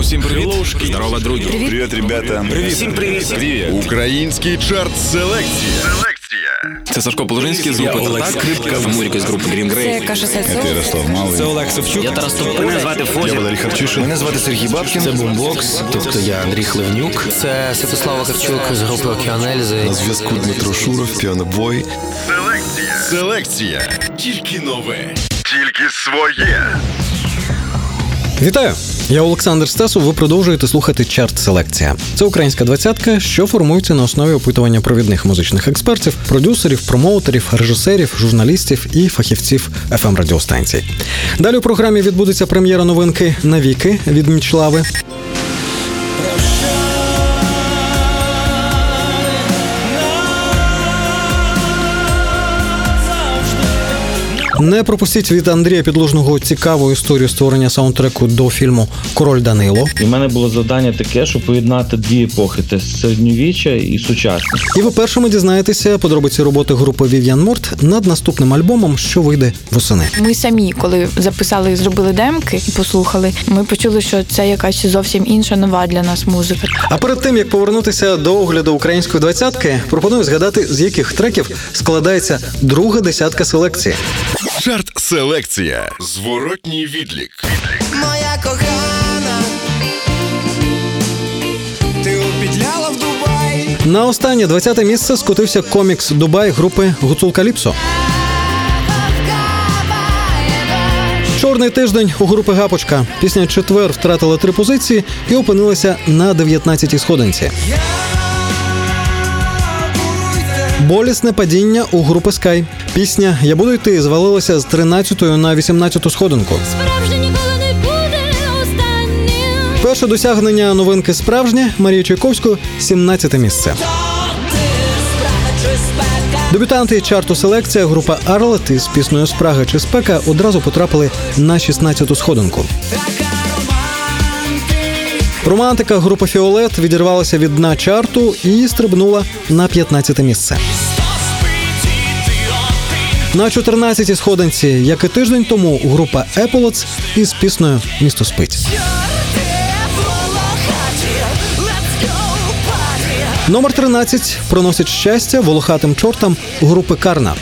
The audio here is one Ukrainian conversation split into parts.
Усім привіт. Здорово, друзі. Привіт, ребята. Привіт. Всім привіт. Привіт. Український чарт селекція. Це Сашко Положинський з групи Олег. Скрипка. Це Муріка з групи Green Це Grey. Каша Сальцов. Ярослав Малий. Це Олег Савчук. Я Тарас Тополя. Мене звати Я Валерій Харчишин. Мене звати Сергій Бабкін. Це бумбокс, тобто я Андрій Хливнюк. Це Святослав Вакарчук з групи Океанельзи. На зв'язку Дмитро Шуров, піанобой. Селекція. Тільки нове. Тільки своє. Вітаю! Я Олександр Стасов. Ви продовжуєте слухати чарт селекція. Це українська двадцятка, що формується на основі опитування провідних музичних експертів, продюсерів, промоутерів, режисерів, журналістів і фахівців fm радіостанцій. Далі у програмі відбудеться прем'єра новинки Навіки від Мічлави. Не пропустіть від Андрія Підлужного цікаву історію створення саундтреку до фільму Король Данило. І в мене було завдання таке, щоб поєднати дві епохи: це середньовіччя і сучасність. І ви першими дізнаєтеся подробиці роботи групи Vivian Mort над наступним альбомом, що вийде восени. Ми самі, коли записали і зробили демки і послухали, ми почули, що це якась зовсім інша нова для нас музика. А перед тим як повернутися до огляду української двадцятки, пропоную згадати, з яких треків складається друга десятка селекції. Чарт селекція. Зворотній відлік. Моя кохана, ти обідляла в Дубаї. На останнє 20-те місце скотився комікс Дубай групи Гуцул Каліпсо. Чорний тиждень у групи Гапочка. Пісня четвер втратила три позиції і опинилася на 19-й сходинці. Болісне падіння у групи Sky. Пісня Я буду йти звалилася з 13-ї на 18-ту сходинку. Справжнє ніколи не буде останнім. Перше досягнення новинки справжнє Марії Чайковської 17 місце. Дебютанти чарту селекція група Арлет із піснею Спрага чи спека одразу потрапили на 16-ту сходинку. Романтика групи Фіолет відірвалася від дна чарту і стрибнула на 15-те місце. На 14-й сходинці, як і тиждень тому, група Еполоц із піснею Місто спить. Номер 13 проносить щастя волохатим чортам групи Карна.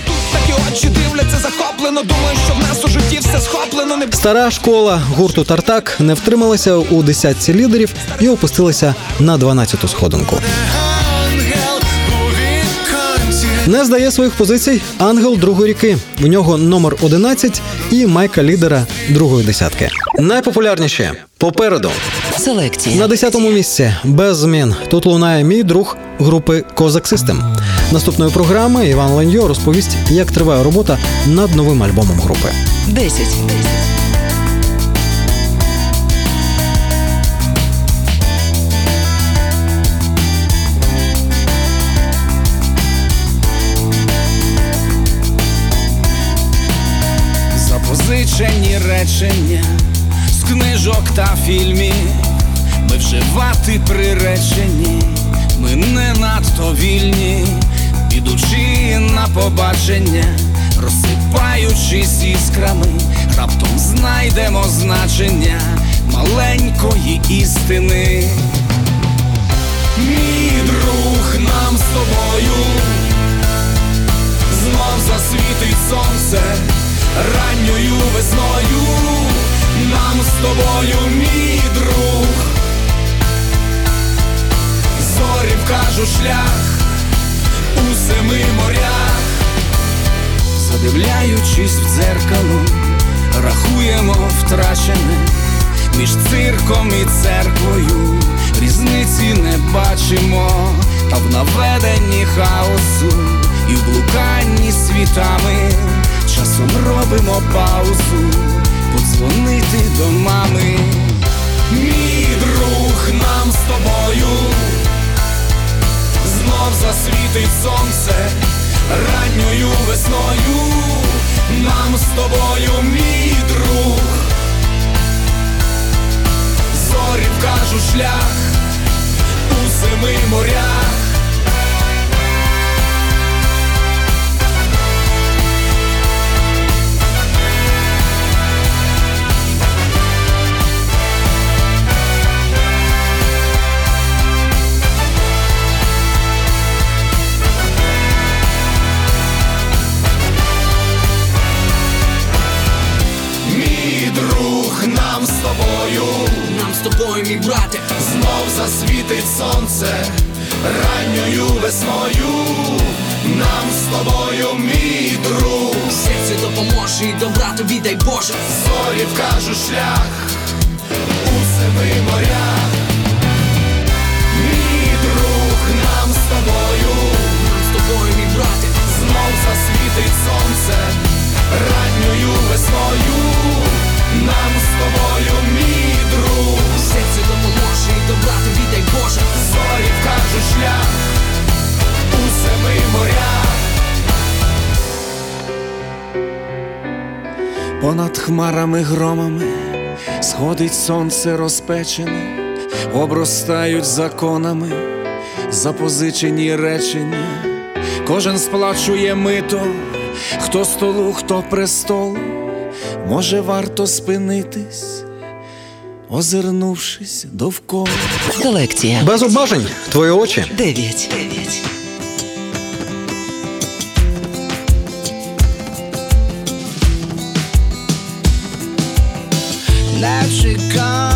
Очі дивляться захоплено. Думаю, що в нас у житті все схоплено. Не Стара школа гурту Тартак не втрималася у десятці лідерів і опустилася на 12-ту сходинку. Не здає своїх позицій ангел другої ріки. В нього номер 11 і майка лідера другої десятки. Найпопулярніші попереду. Селекція. На 10-му місці без змін. Тут лунає мій друг групи Козак Систем. Наступної програми Іван Леньо розповість, як триває робота над новим альбомом групи. 10. Запозичені речення з книжок та фільмів. Ми вживати приречені, ми не надто вільні, ідучи на побачення, розсипаючись іскрами, раптом знайдемо значення маленької істини. Мій друг нам з тобою знов засвітить сонце ранньою весною. Нам з тобою, мій друг, зорі вкажу шлях у семи морях, задивляючись в дзеркало, рахуємо втрачене. Між цирком і церквою, різниці не бачимо, та в наведенні хаосу і в блуканні світами часом робимо паузу, подзвонити до мами. Мій друг нам з тобою знов засвітить сонце ранньою весною. Нам з тобою, мій друг, зорі вкажу шлях у семи морях. Нам з тобою, мій брате, знов засвітить сонце ранньою весною. Нам з тобою, мій друг, серце допоможе і добра тобі дай Боже. Зорі вкажу шлях у семи морях. Мій друг, нам з тобою, нам з тобою, мій брате, знов засвітить сонце ранньою весною. Нам з тобою, мій друг, серце допоможе і добра тобі дай Боже. Зорі вкажу шлях у семи морях. Понад хмарами громами сходить сонце розпечене, обростають законами запозичені речення, кожен сплачує мито, хто столу, хто престол, може варто спинитись, озирнувшись довкола. Селекція. Без обмежень, твої очі. Дев'ять. не чекаючи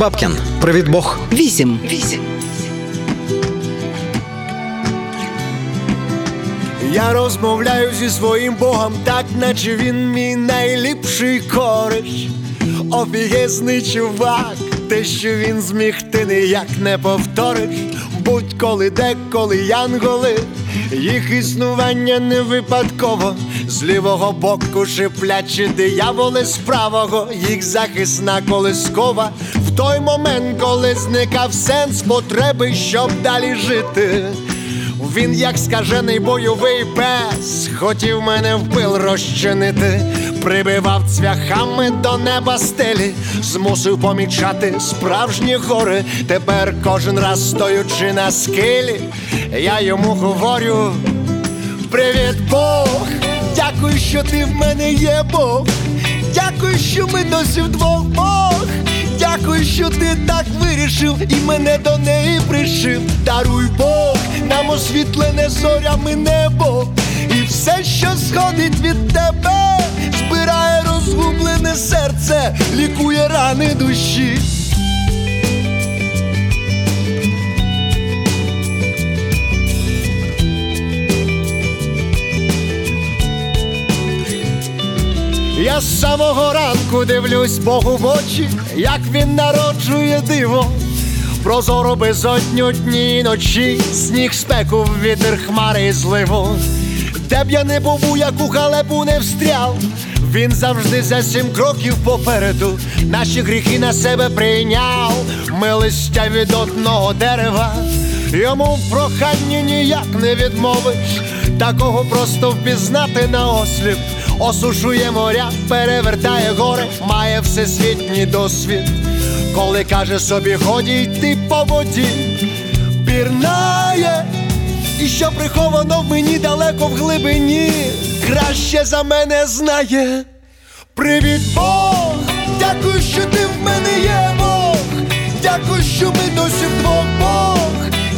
Бабкін. Привіт Бог. Вісім. Вісім. Я розмовляю зі своїм Богом, так наче він мій найліпший кориш. Офігезний чувак, те, що він зміг, ти ніяк не повториш. Будь-коли, деколи янголи, їх існування не випадково. З лівого боку шиплячі дияволи з правого, їх захисна колискова. Той момент, коли зникав сенс потреби, щоб далі жити. Він, як скажений бойовий пес, хотів мене в пил розчинити, прибивав цвяхами до неба стелі, змусив помічати справжні гори. Тепер кожен раз стоючи на скелі, я йому говорю: Привіт, Бог! Дякую, що ти в мене є Бог. Дякую, що ми досі вдвох Бог. Дякую, що ти так вирішив і мене до неї пришив. Даруй Бог, нам освітлене зорями небо. І все, що сходить від тебе, збирає розгублене серце, лікує рани душі. Я з самого ранку дивлюсь Богу в очі, як він народжує диво. Прозоро безодню дні і ночі, сніг спеку, вітер хмари і зливу. Де б я не був, як у халепу не встряв, він завжди за сім кроків попереду. Наші гріхи на себе прийняв, ми листя від одного дерева. Йому в проханні ніяк не відмовиш, такого просто впізнати на осліп. Осушує моря, перевертає гори, має всесвітній досвід. Коли каже собі, годі йти по воді, пірнає, і що приховано в мені далеко в глибині, краще за мене знає. Привіт, Бог! Дякую, що ти в мене є Бог. Дякую, що ми досі вдвох Бог.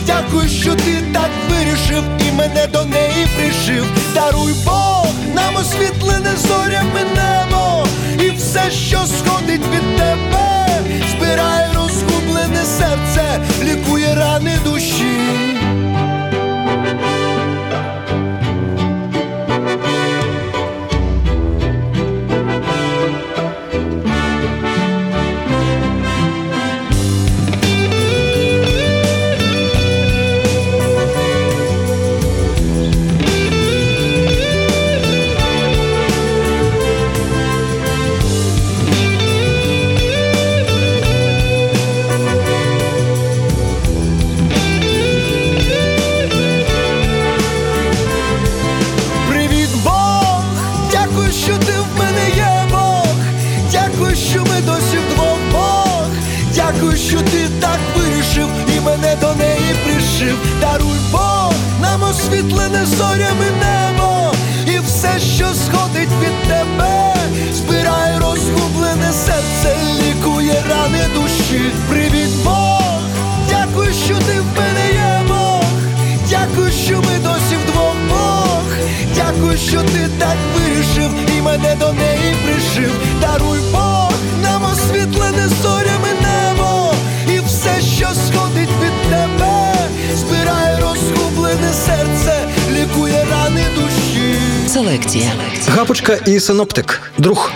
Дякую, що ти так вирішив і мене до неї пришив. Даруй Бог, нам освітлене зорями небо. І все, що сходить від тебе, збирає розгублене серце, лікує рани душі. І синоптик. Друг.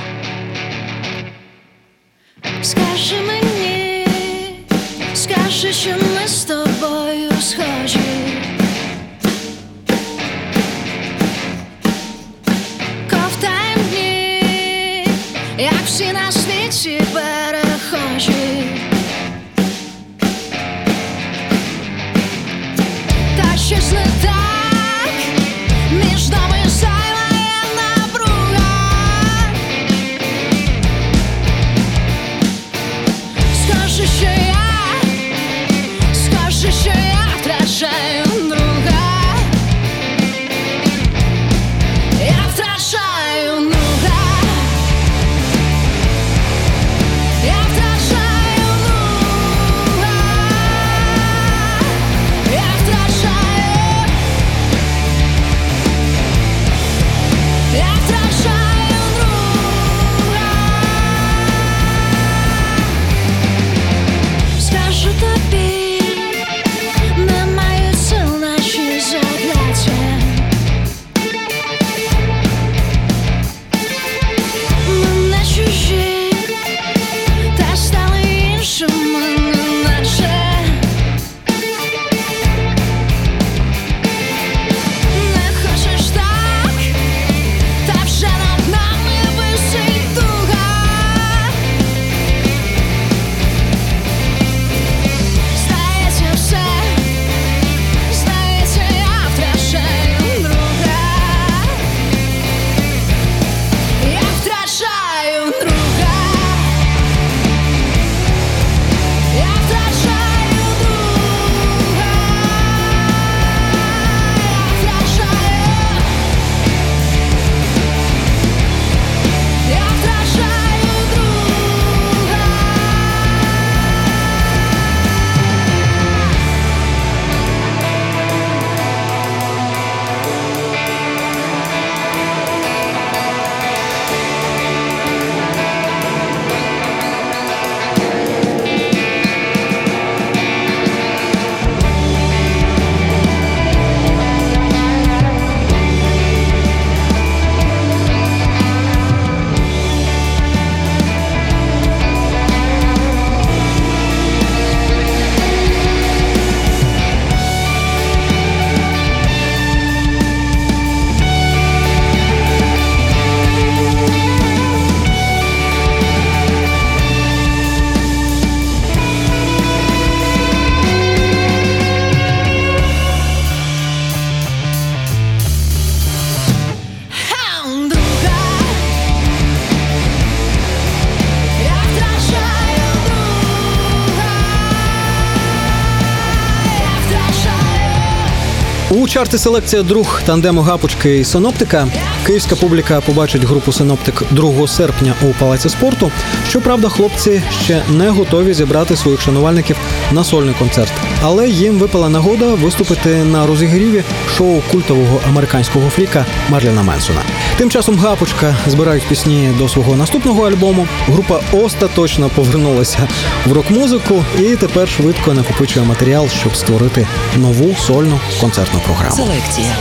У чарті селекція друг тандему Гапочки і Синоптика. Київська публіка побачить групу Синоптик 2 серпня у палаці спорту. Щоправда, хлопці ще не готові зібрати своїх шанувальників на сольний концерт, але їм випала нагода виступити на розігріві шоу культового американського фріка Марліна Менсона. Тим часом Гапочка збирають пісні до свого наступного альбому. Група остаточно повернулася в рок-музику і тепер швидко накопичує матеріал, щоб створити нову сольну концертну програму. Селекція.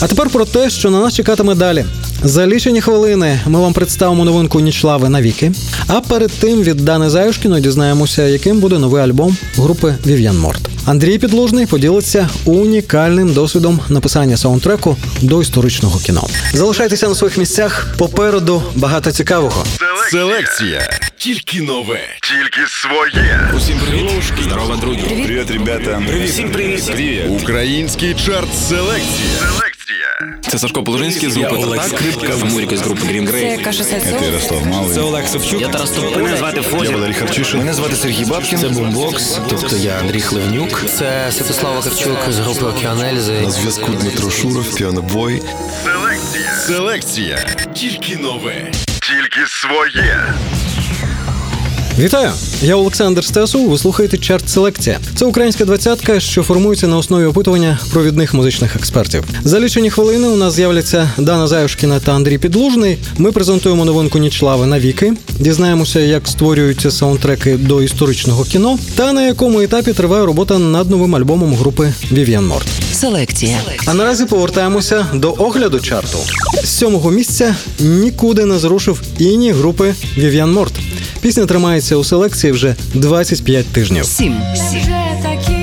А тепер про те, що на нас чекатиме далі. За лічені хвилини ми вам представимо новинку Нічлави навіки. А перед тим від Дани Заюшкіної дізнаємося, яким буде новий альбом групи Вів'ян Морт. Андрій Підлужний поділиться унікальним досвідом написання саундтреку до історичного кіно. Залишайтеся на своїх місцях. Попереду багато цікавого. Селекція. Тільки нове. Тільки своє. Усім привіт. Здорово, друзі. Привіт, ребята. Привіт. Всім привіт. Привіт. Український чарт селекція. Селекція. Це Сашко Положинський з групи Олег Скрипка. Муріка з групи Green Grey. Каша Сецов. Ярослав Малий. Це Олег Савчук. Я Тарас Тополя. Мене звати Я Валерій Харчишин. Мене звати Сергій Бабкін. Це бумбокс, тобто я Андрій Хливнюк. Це Святослав Вакарчук з групи Океан Ельзи. На зв'язку Дмитро Шуров, піанобой. Селекція. Селекція. Тільки нове. Тільки своє. Вітаю! Я Олександр Стесов. Ви слухаєте чарт Селекція. Це українська двадцятка, що формується на основі опитування провідних музичних експертів. За лічені хвилини у нас з'являться Дана Заюшкіна та Андрій Підлужний. Ми презентуємо новинку Нічлави навіки. Дізнаємося, як створюються саундтреки до історичного кіно, та на якому етапі триває робота над новим альбомом групи Вів'ян Морт. Селекція. А наразі повертаємося до огляду чарту. З сьомого місця нікуди не зрушив іні групи Вів'ян Морт. Пісня тримається у селекції вже 25 тижнів. Сім. Невже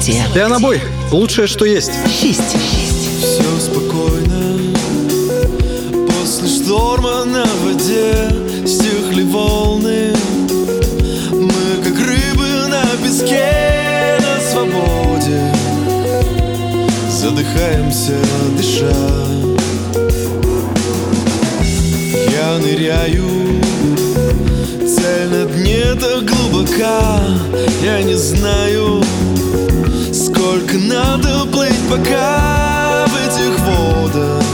Чарт-селекція. Пианобой. Лучшее, что есть. Шість. Все спокойно После шторма на воде Стихли волны Мы как рыбы на песке На свободе Задыхаемся, дыша Я ныряю Цель на дне так глубока Я не знаю пока в этих водах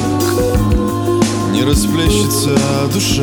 Не расплещется душа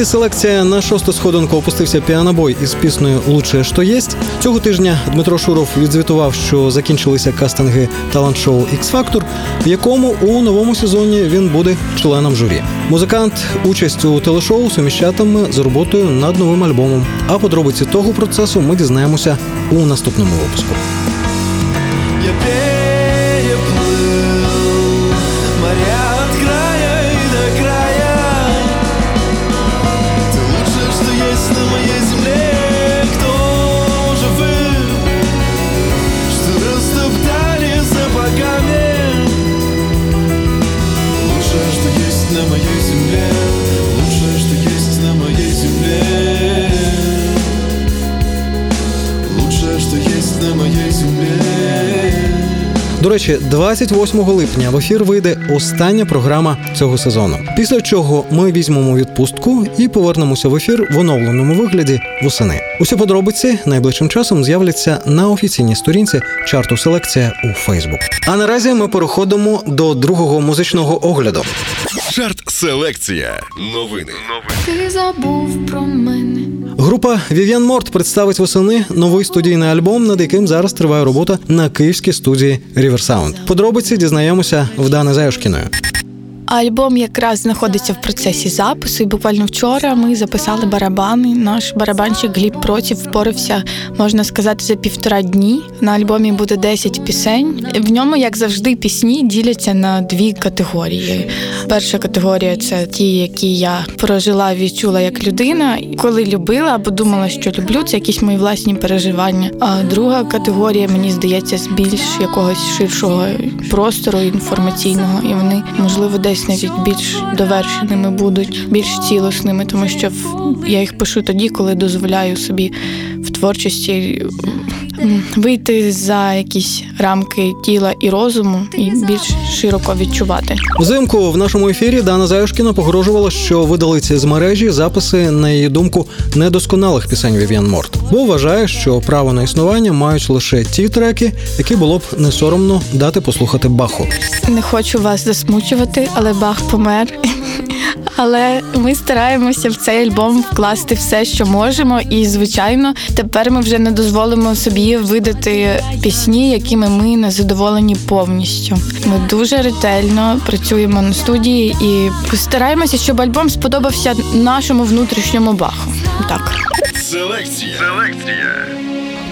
У селекція на шосту сходинку опустився піанобой із піснею Лучше що єсть. Цього тижня Дмитро Шуров відзвітував, що закінчилися кастинги талант-шоу X Factor, в якому у новому сезоні він буде членом журі. Музикант участь у телешоу суміщатиме з роботою над новим альбомом. А подробиці того процесу ми дізнаємося у наступному випуску. До речі, 28 липня в ефір вийде остання програма цього сезону. Після чого ми візьмемо відпустку і повернемося в ефір в оновленому вигляді восени. Усі подробиці найближчим часом з'являться на офіційній сторінці чарту селекція у Фейсбук. А наразі ми переходимо до другого музичного огляду. Чарт-селекція. Новини. Ти забув про мене. Група Вів'ян Морт представить восени новий студійний альбом, над яким зараз триває робота на київській студії Ріверсаунд. Подробиці дізнаємося в Дани Заюшкіною. Альбом якраз знаходиться в процесі запису, і буквально вчора ми записали барабани. Наш барабанщик Гліб Проців впорався, можна сказати, за півтора дні. На альбомі буде 10 пісень. В ньому, як завжди, пісні діляться на дві категорії. Перша категорія це ті, які я прожила, відчула як людина, коли любила або думала, що люблю, це якісь мої власні переживання. А друга категорія, мені здається, з більш якогось ширшого простору інформаційного, і вони можливо десь навіть більш довершеними будуть, більш цілісними, тому що я їх пишу тоді, коли дозволяю собі в творчості вийти за якісь рамки тіла і розуму і більш широко відчувати. Взимку в нашому ефірі Дана Заюшкіна погрожувала, що видалить з мережі записи, на її думку, недосконалих пісень Vivian Морт, бо вважає, що право на існування мають лише ті треки, які було б не соромно дати послухати Баху. Не хочу вас засмучувати, але Бах помер. Але ми стараємося в цей альбом вкласти все, що можемо. І, звичайно, тепер ми вже не дозволимо собі видати пісні, якими ми не задоволені повністю. Ми дуже ретельно працюємо на студії і стараємося, щоб альбом сподобався нашому внутрішньому баху. Так. Селекція. Селекція.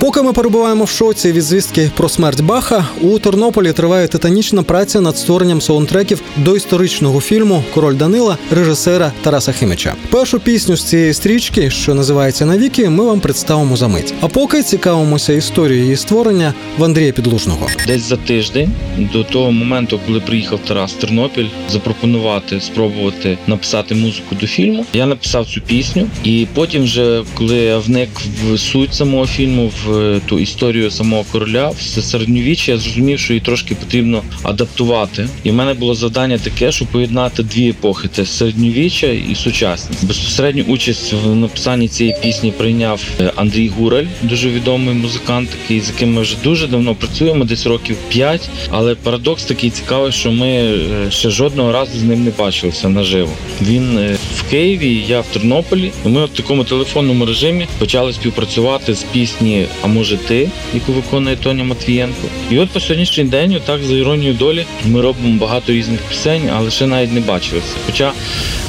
Поки ми перебуваємо в шоці від звістки про смерть Баха, у Тернополі триває титанічна праця над створенням саундтреків до історичного фільму Король Данила режисера Тараса Химича. Першу пісню з цієї стрічки, що називається Навіки, ми вам представимо за мить. А поки цікавимося історією її створення в Андрія Підлужного. Десь за тиждень до того моменту, коли приїхав Тарас Тернопіль, запропонувати спробувати написати музику до фільму. Я написав цю пісню, і потім, вже коли я вник в суть самого фільму, в ту історію самого короля, в середньовіччя, я зрозумів, що її трошки потрібно адаптувати. І в мене було завдання таке, щоб поєднати дві епохи: це середньовіччя і сучасність. Безпосередню участь в написанні цієї пісні прийняв е, Андрій Гураль, дуже відомий музикант, такий, з яким ми вже дуже давно працюємо, десь років 5. Але парадокс такий цікавий, що ми е, ще жодного разу з ним не бачилися наживо. Він е, в Києві, я в Тернополі. Ми в такому телефонному режимі почали співпрацювати з пісні А може ти, яку виконує Тоня Матвієнко. І от по сьогоднішній день, отак за іронією долі, ми робимо багато різних пісень, але ще навіть не бачилися. Хоча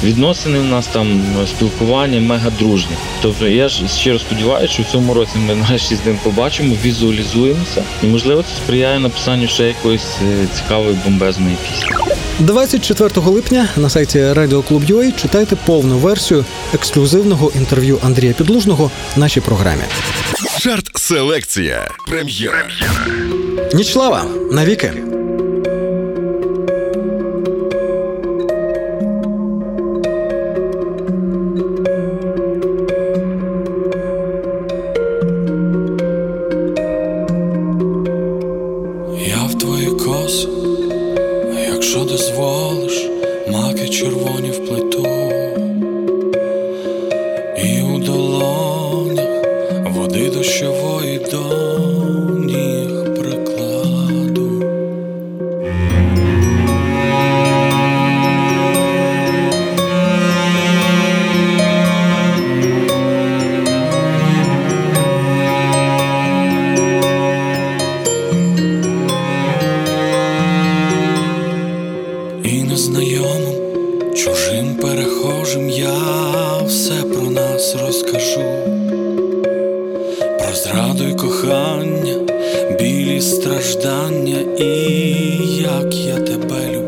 відносини в нас там спілкування мега дружні. Тобто я ж щиро сподіваюся, що в цьому році ми нарешті з ним побачимо, візуалізуємося, і можливо це сприяє написанню ще якоїсь е, цікавої бомбезної пісні. 24 липня на сайті Club UA читайте повну версію ексклюзивного інтерв'ю Андрія Підлужного в нашій програмі. Жарт селекція. Прем'єра. Нічлава навіки. Страждання і як я тебе люблю.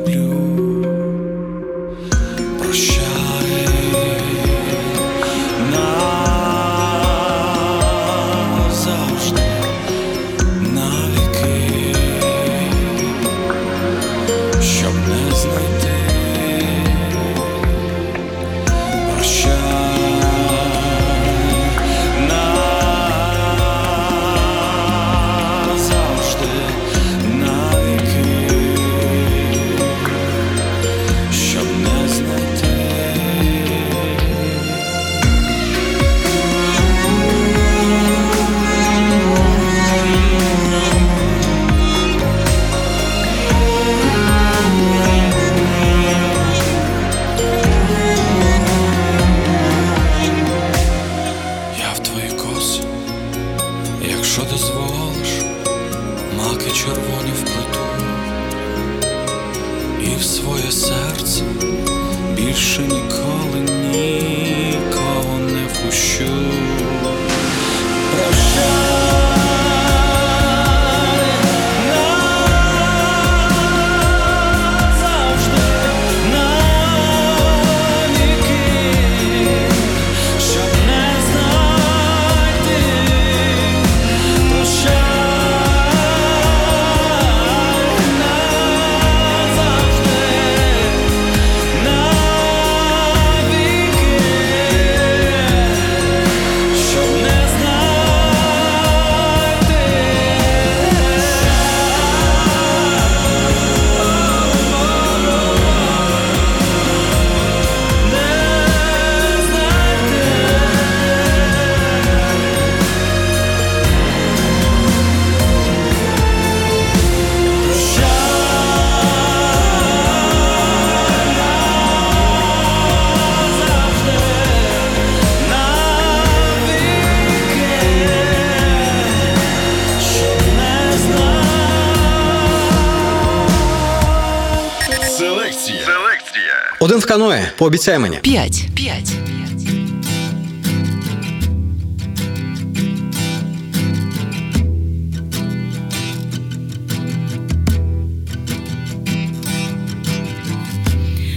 Каное, пообіцяй мені. П'ять. П'ять.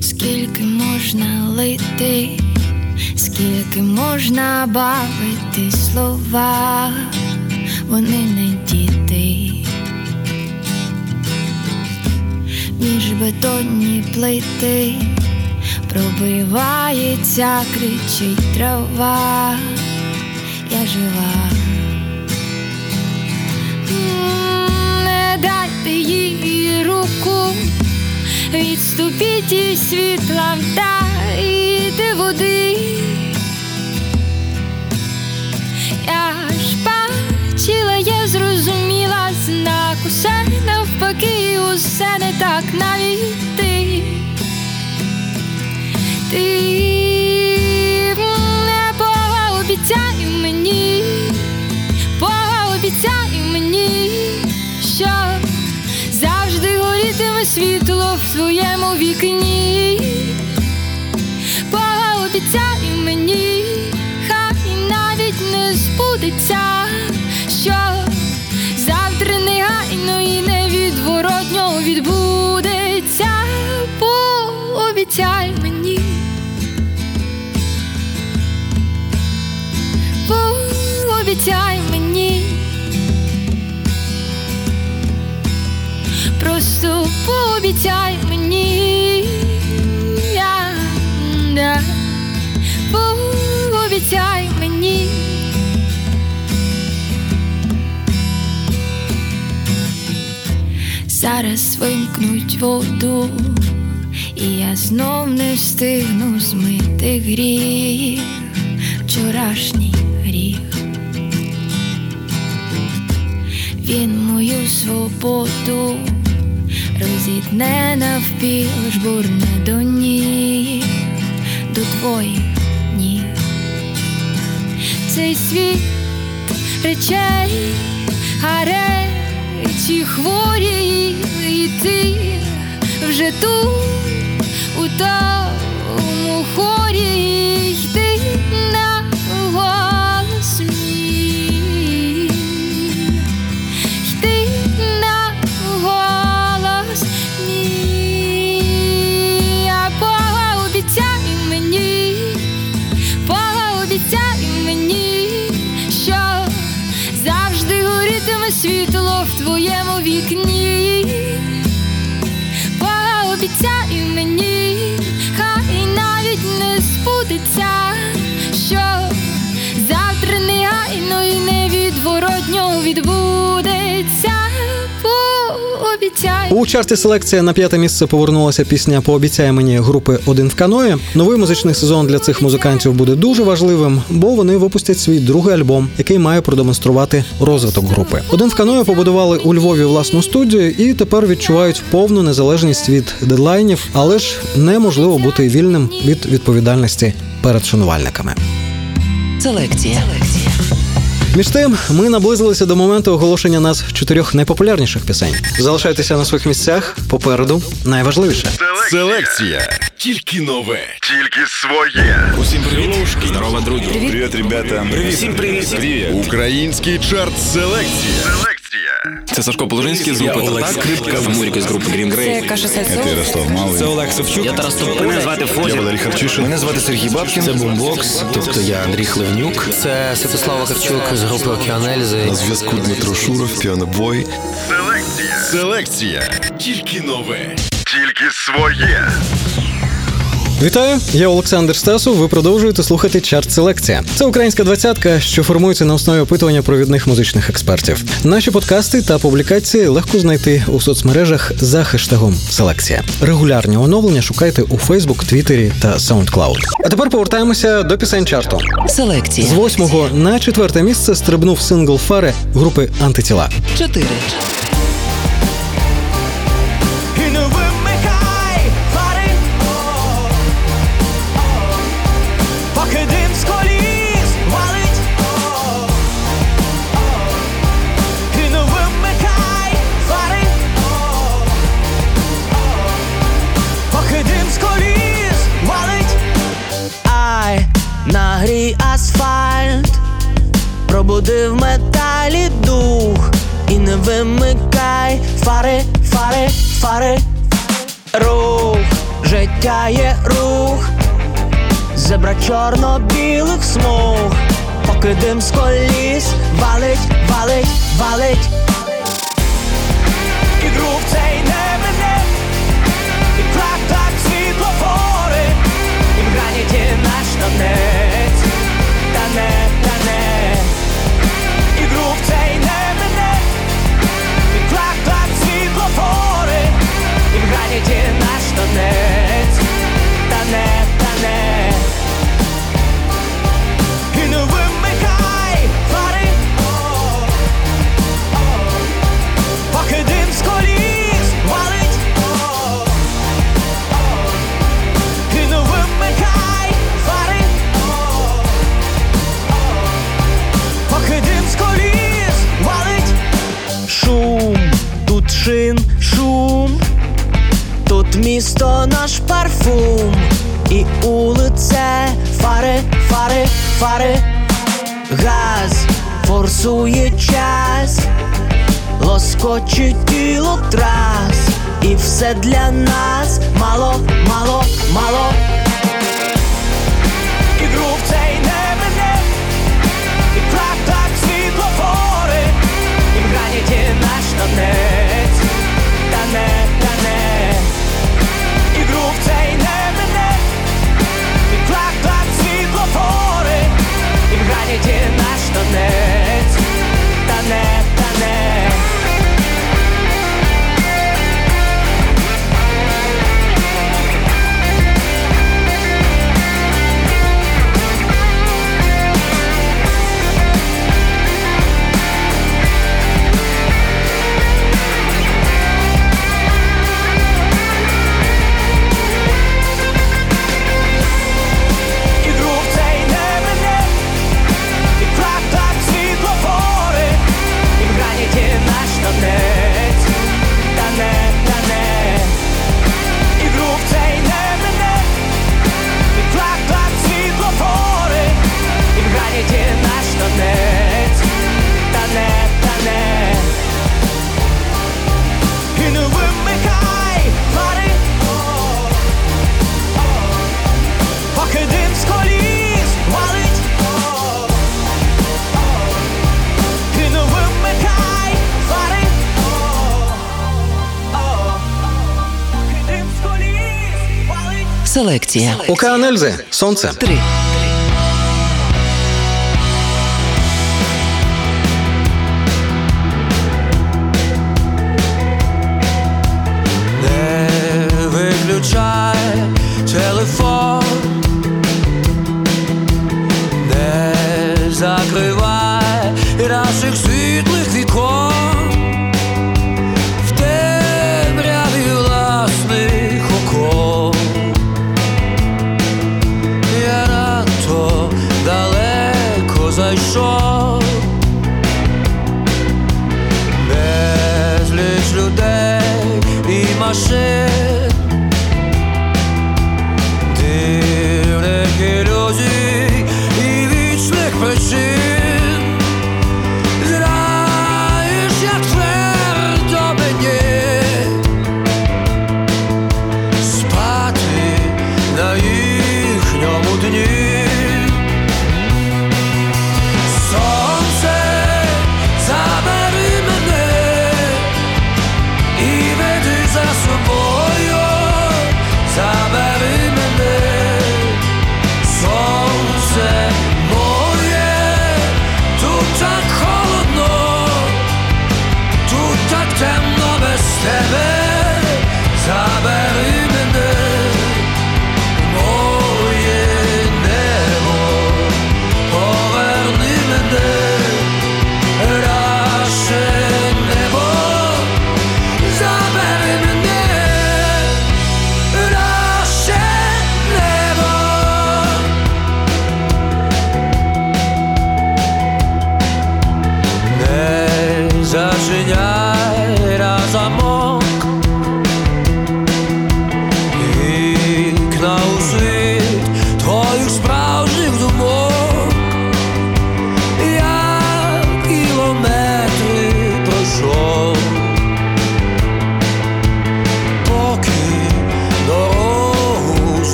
Скільки можна лити, скільки можна бавити слова, вони не діти. Між бетонні плити пробивається, кричить трава, я жива. Не дайте їй руку, відступіть із світла вдайте води. Я ж бачила, я зрозуміла знак, усе навпаки, усе не так навіть. Ти не пообіцяй мені, пообіцяй мені, що завжди горітиме світло в твоєму вікні. Пообіцяй мені, хай навіть не збудеться, пообіцяй мені. Я, да. Пообіцяй мені. Зараз вимкнуть воду, і я знов не встигну змити гріх, вчорашній гріх. Він мою свободу розітне навпіл, жбурне до ніг, до твоїх ніг. Цей світ речей, а речі хворі, і ти вже тут, у тому вікні. Чарті селекція на п'яте місце повернулася пісня Пообіцяй мені групи Один в каної. Новий музичний сезон для цих музикантів буде дуже важливим, бо вони випустять свій другий альбом, який має продемонструвати розвиток групи. Один в каної побудували у Львові власну студію і тепер відчувають повну незалежність від дедлайнів, але ж неможливо бути вільним від відповідальності перед шанувальниками. Селекція. Між тим, ми наблизилися до моменту оголошення нас чотирьох найпопулярніших пісень. Залишайтеся на своїх місцях. Попереду найважливіше. Селекція. Тільки нове. Тільки своє. Усім привіт. Здорово, друзі. Привіт, ребята. Всім привіт. Привіт. Український чарт селекція. Селекція. Це Сашко Положинський з групи Татак, Скрипка, Муріка з групи Green Grey. Каша Сальцов. Ярослав Малий. Це Олег Савчук. Я Тарас Топ. Мене звати Фозі. Валерій Харчишин. Мене звати Сергій Бабкін. Це бумбокс, тобто я Андрій Хливнюк. Це Святослава Вакарчук з групи Океанельзи. На зв'язку Дмитро Шуров, піанобой. Селекція. Селекція. Тільки нове. Тільки своє. Вітаю, я Олександр Стасов. Ви продовжуєте слухати чарт селекція. Це українська двадцятка, що формується на основі опитування провідних музичних експертів. Наші подкасти та публікації легко знайти у соцмережах за хештегом селекція. Регулярні оновлення шукайте у Фейсбук, Твіттері та SoundCloud. А тепер повертаємося до пісень чарту. Селекція. З восьмого на четверте місце стрибнув сингл фари групи Антитіла. Чотири. виникає рух, зебра чорно-білих смуг, поки дим з коліс валить, валить, валить, і грув не мине, і клак так світлофори, і в граніті наш танець, та не, і грув цей не мине, і клак так світлофори, і в граніті наш. фари, газ форсує час, лоскочить тіло трас, і все для нас. Мало, мало, мало. They. Селекція. ОК Анельзи. Сонце. Три.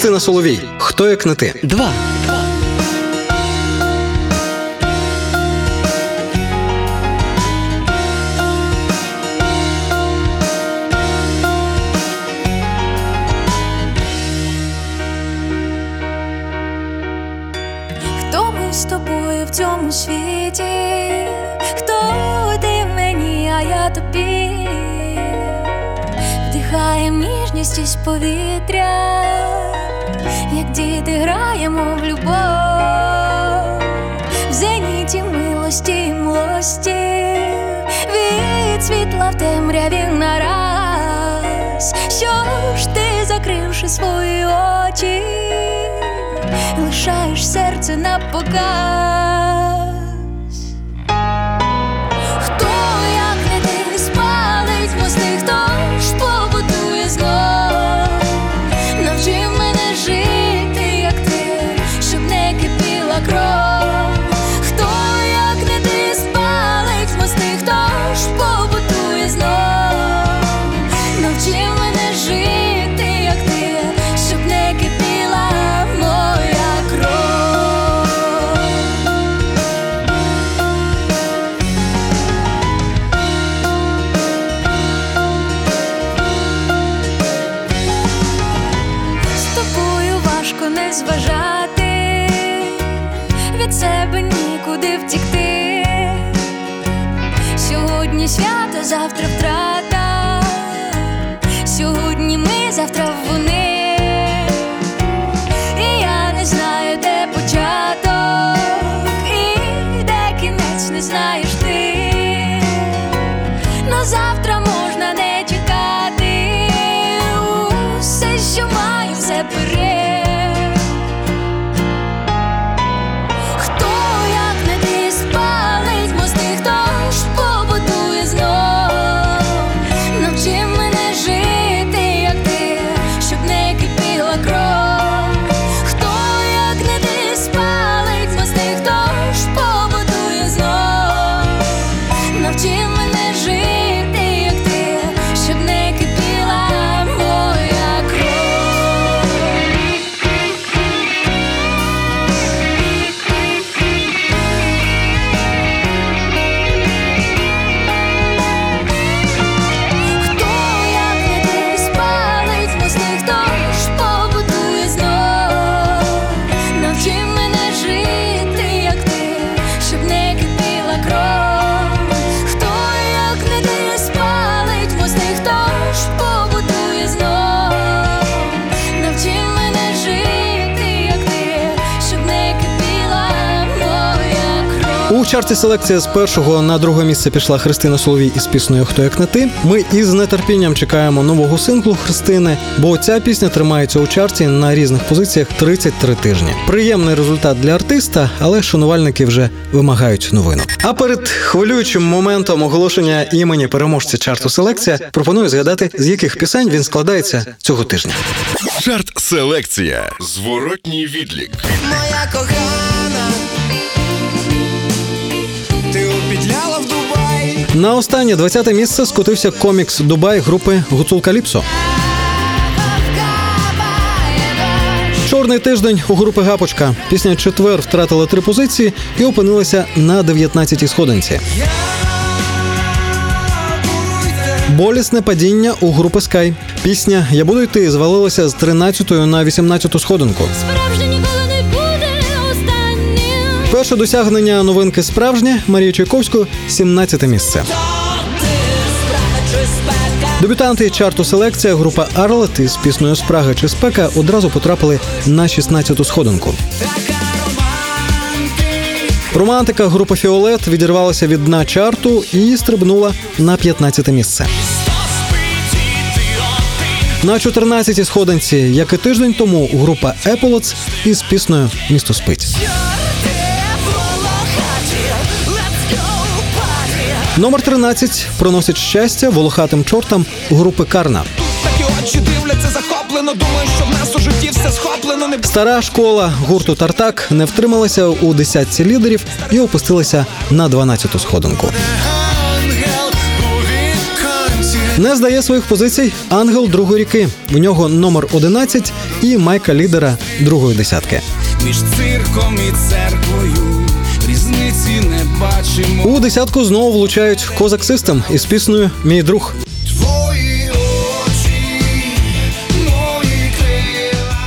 Христина Соловій. Хто як не ти? Два. Закривши свої очі? лишаєш серце на показ. Чарті селекція з першого на друге місце пішла Христина Соловій із піснею Хто як не ти. Ми із нетерпінням чекаємо нового синглу Христини, бо ця пісня тримається у чарті на різних позиціях 33 тижні. Приємний результат для артиста, але шанувальники вже вимагають новину. А перед хвилюючим моментом оголошення імені переможця чарту селекція пропоную згадати, з яких пісень він складається цього тижня. Чарт селекція. Зворотній відлік. Моя кохана, На останнє 20-те місце скотився комікс Дубай групи Гуцул Каліпсо. Чорний тиждень у групи Гапочка. Пісня четвер втратила три позиції і опинилася на 19-й сходинці. Болісне падіння у групи Sky. Пісня Я буду йти звалилася з 13-ї на 18-ту сходинку. Перше досягнення новинки справжнє Марії Чайковської 17 місце. Дебютанти чарту селекція група Арлет із піснею Спрага чи спека одразу потрапили на 16-ту сходинку. Романтика групи Фіолет відірвалася від дна чарту і стрибнула на 15 місце. На 14-й сходинці, як і тиждень тому, група Еполоц із піснею Місто спить. Номер 13 проносить щастя волохатим чортам групи Карна. Такі очі дивляться захоплено. Думаю, що в нас у житті все схоплено. Не Стара школа гурту Тартак не втрималася у десятці лідерів і опустилася на 12-ту сходинку. Не здає своїх позицій ангел другої ріки. У нього номер 11 і майка лідера другої десятки. Між цирком і церквою різниці не бачимо. У десятку знову влучають Козак Систем із піснею Мій друг. Твої очі.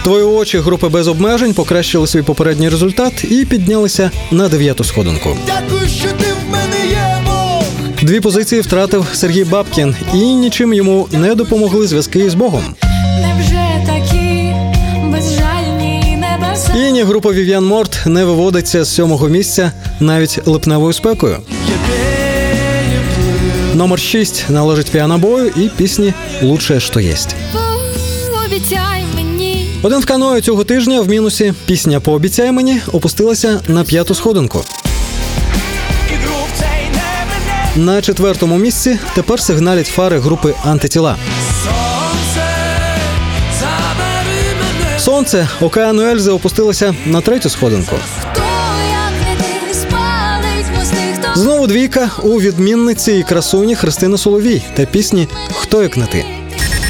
Твої очі групи без обмежень покращили свій попередній результат і піднялися на дев'яту сходинку. Дякую, що ти в мене є, Бог. Дві позиції втратив Сергій Бабкін, і нічим йому не допомогли зв'язки з Богом. Невже такі безжальні небеса? І ні група Вів'ян Морт не виводиться з сьомого місця навіть липневою спекою. Номер 6 належить піанобою і пісні Лучше, що єсть. Один в каної цього тижня в мінусі пісня Пообіцяй мені опустилася на п'яту сходинку. На четвертому місці тепер сигналять фари групи антитіла. Сонце океану Ельзи опустилося на третю сходинку. Знову двійка у відмінниці і красуні Христини Соловій та пісні Хто як не ти.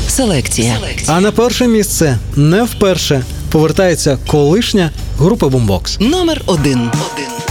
Селекція. А на перше місце не вперше повертається колишня група бомбокс. Номер один. холодний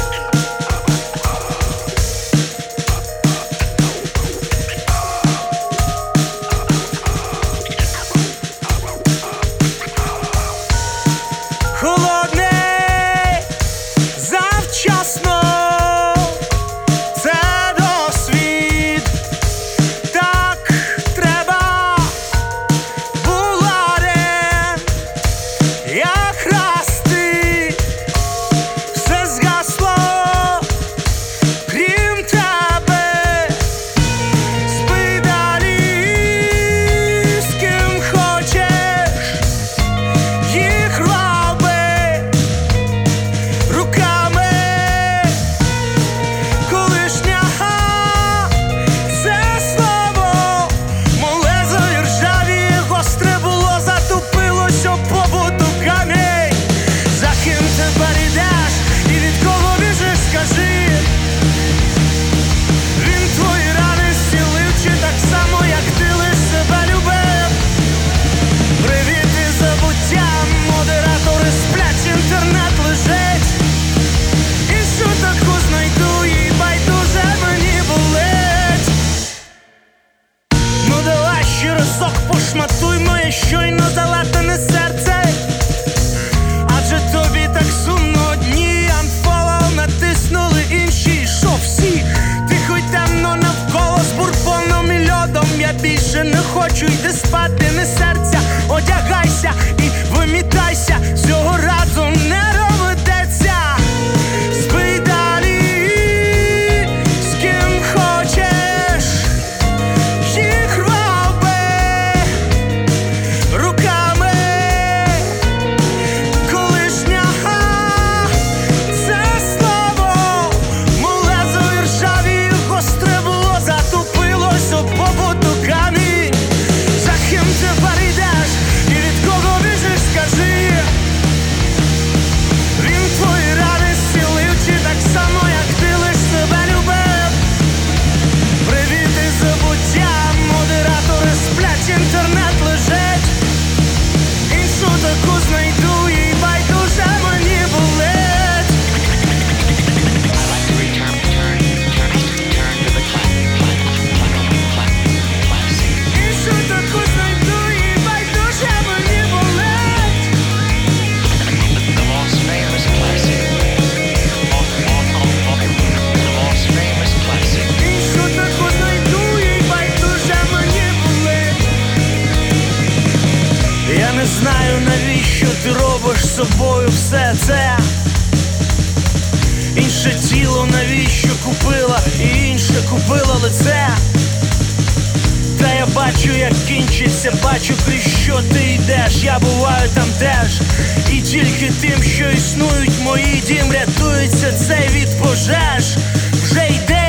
все це. Інше тіло навіщо купила, і інше купила лице. Та я бачу, як кінчиться, бачу, крізь що ти йдеш. Я буваю там теж. І тільки тим, що існують мої дім, рятується цей від пожеж. Вже йде.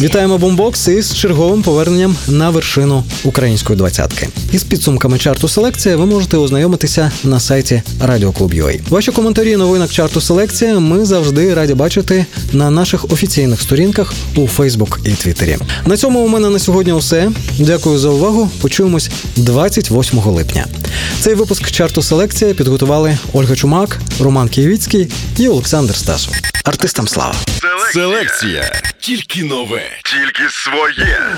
Вітаємо бомбокс із черговим поверненням на вершину української двадцятки. Із підсумками чарту селекція ви можете ознайомитися на сайті Радіоклуб.ua. Ваші коментарі новинок чарту селекція ми завжди раді бачити на наших офіційних сторінках у Фейсбук і Твіттері. На цьому у мене на сьогодні усе. Дякую за увагу. Почуємось 28 липня. Цей випуск чарту селекція підготували Ольга Чумак, Роман Києвіцький і Олександр Стасов. Артистам слава! Селекція. Тільки нове. Тільки своє.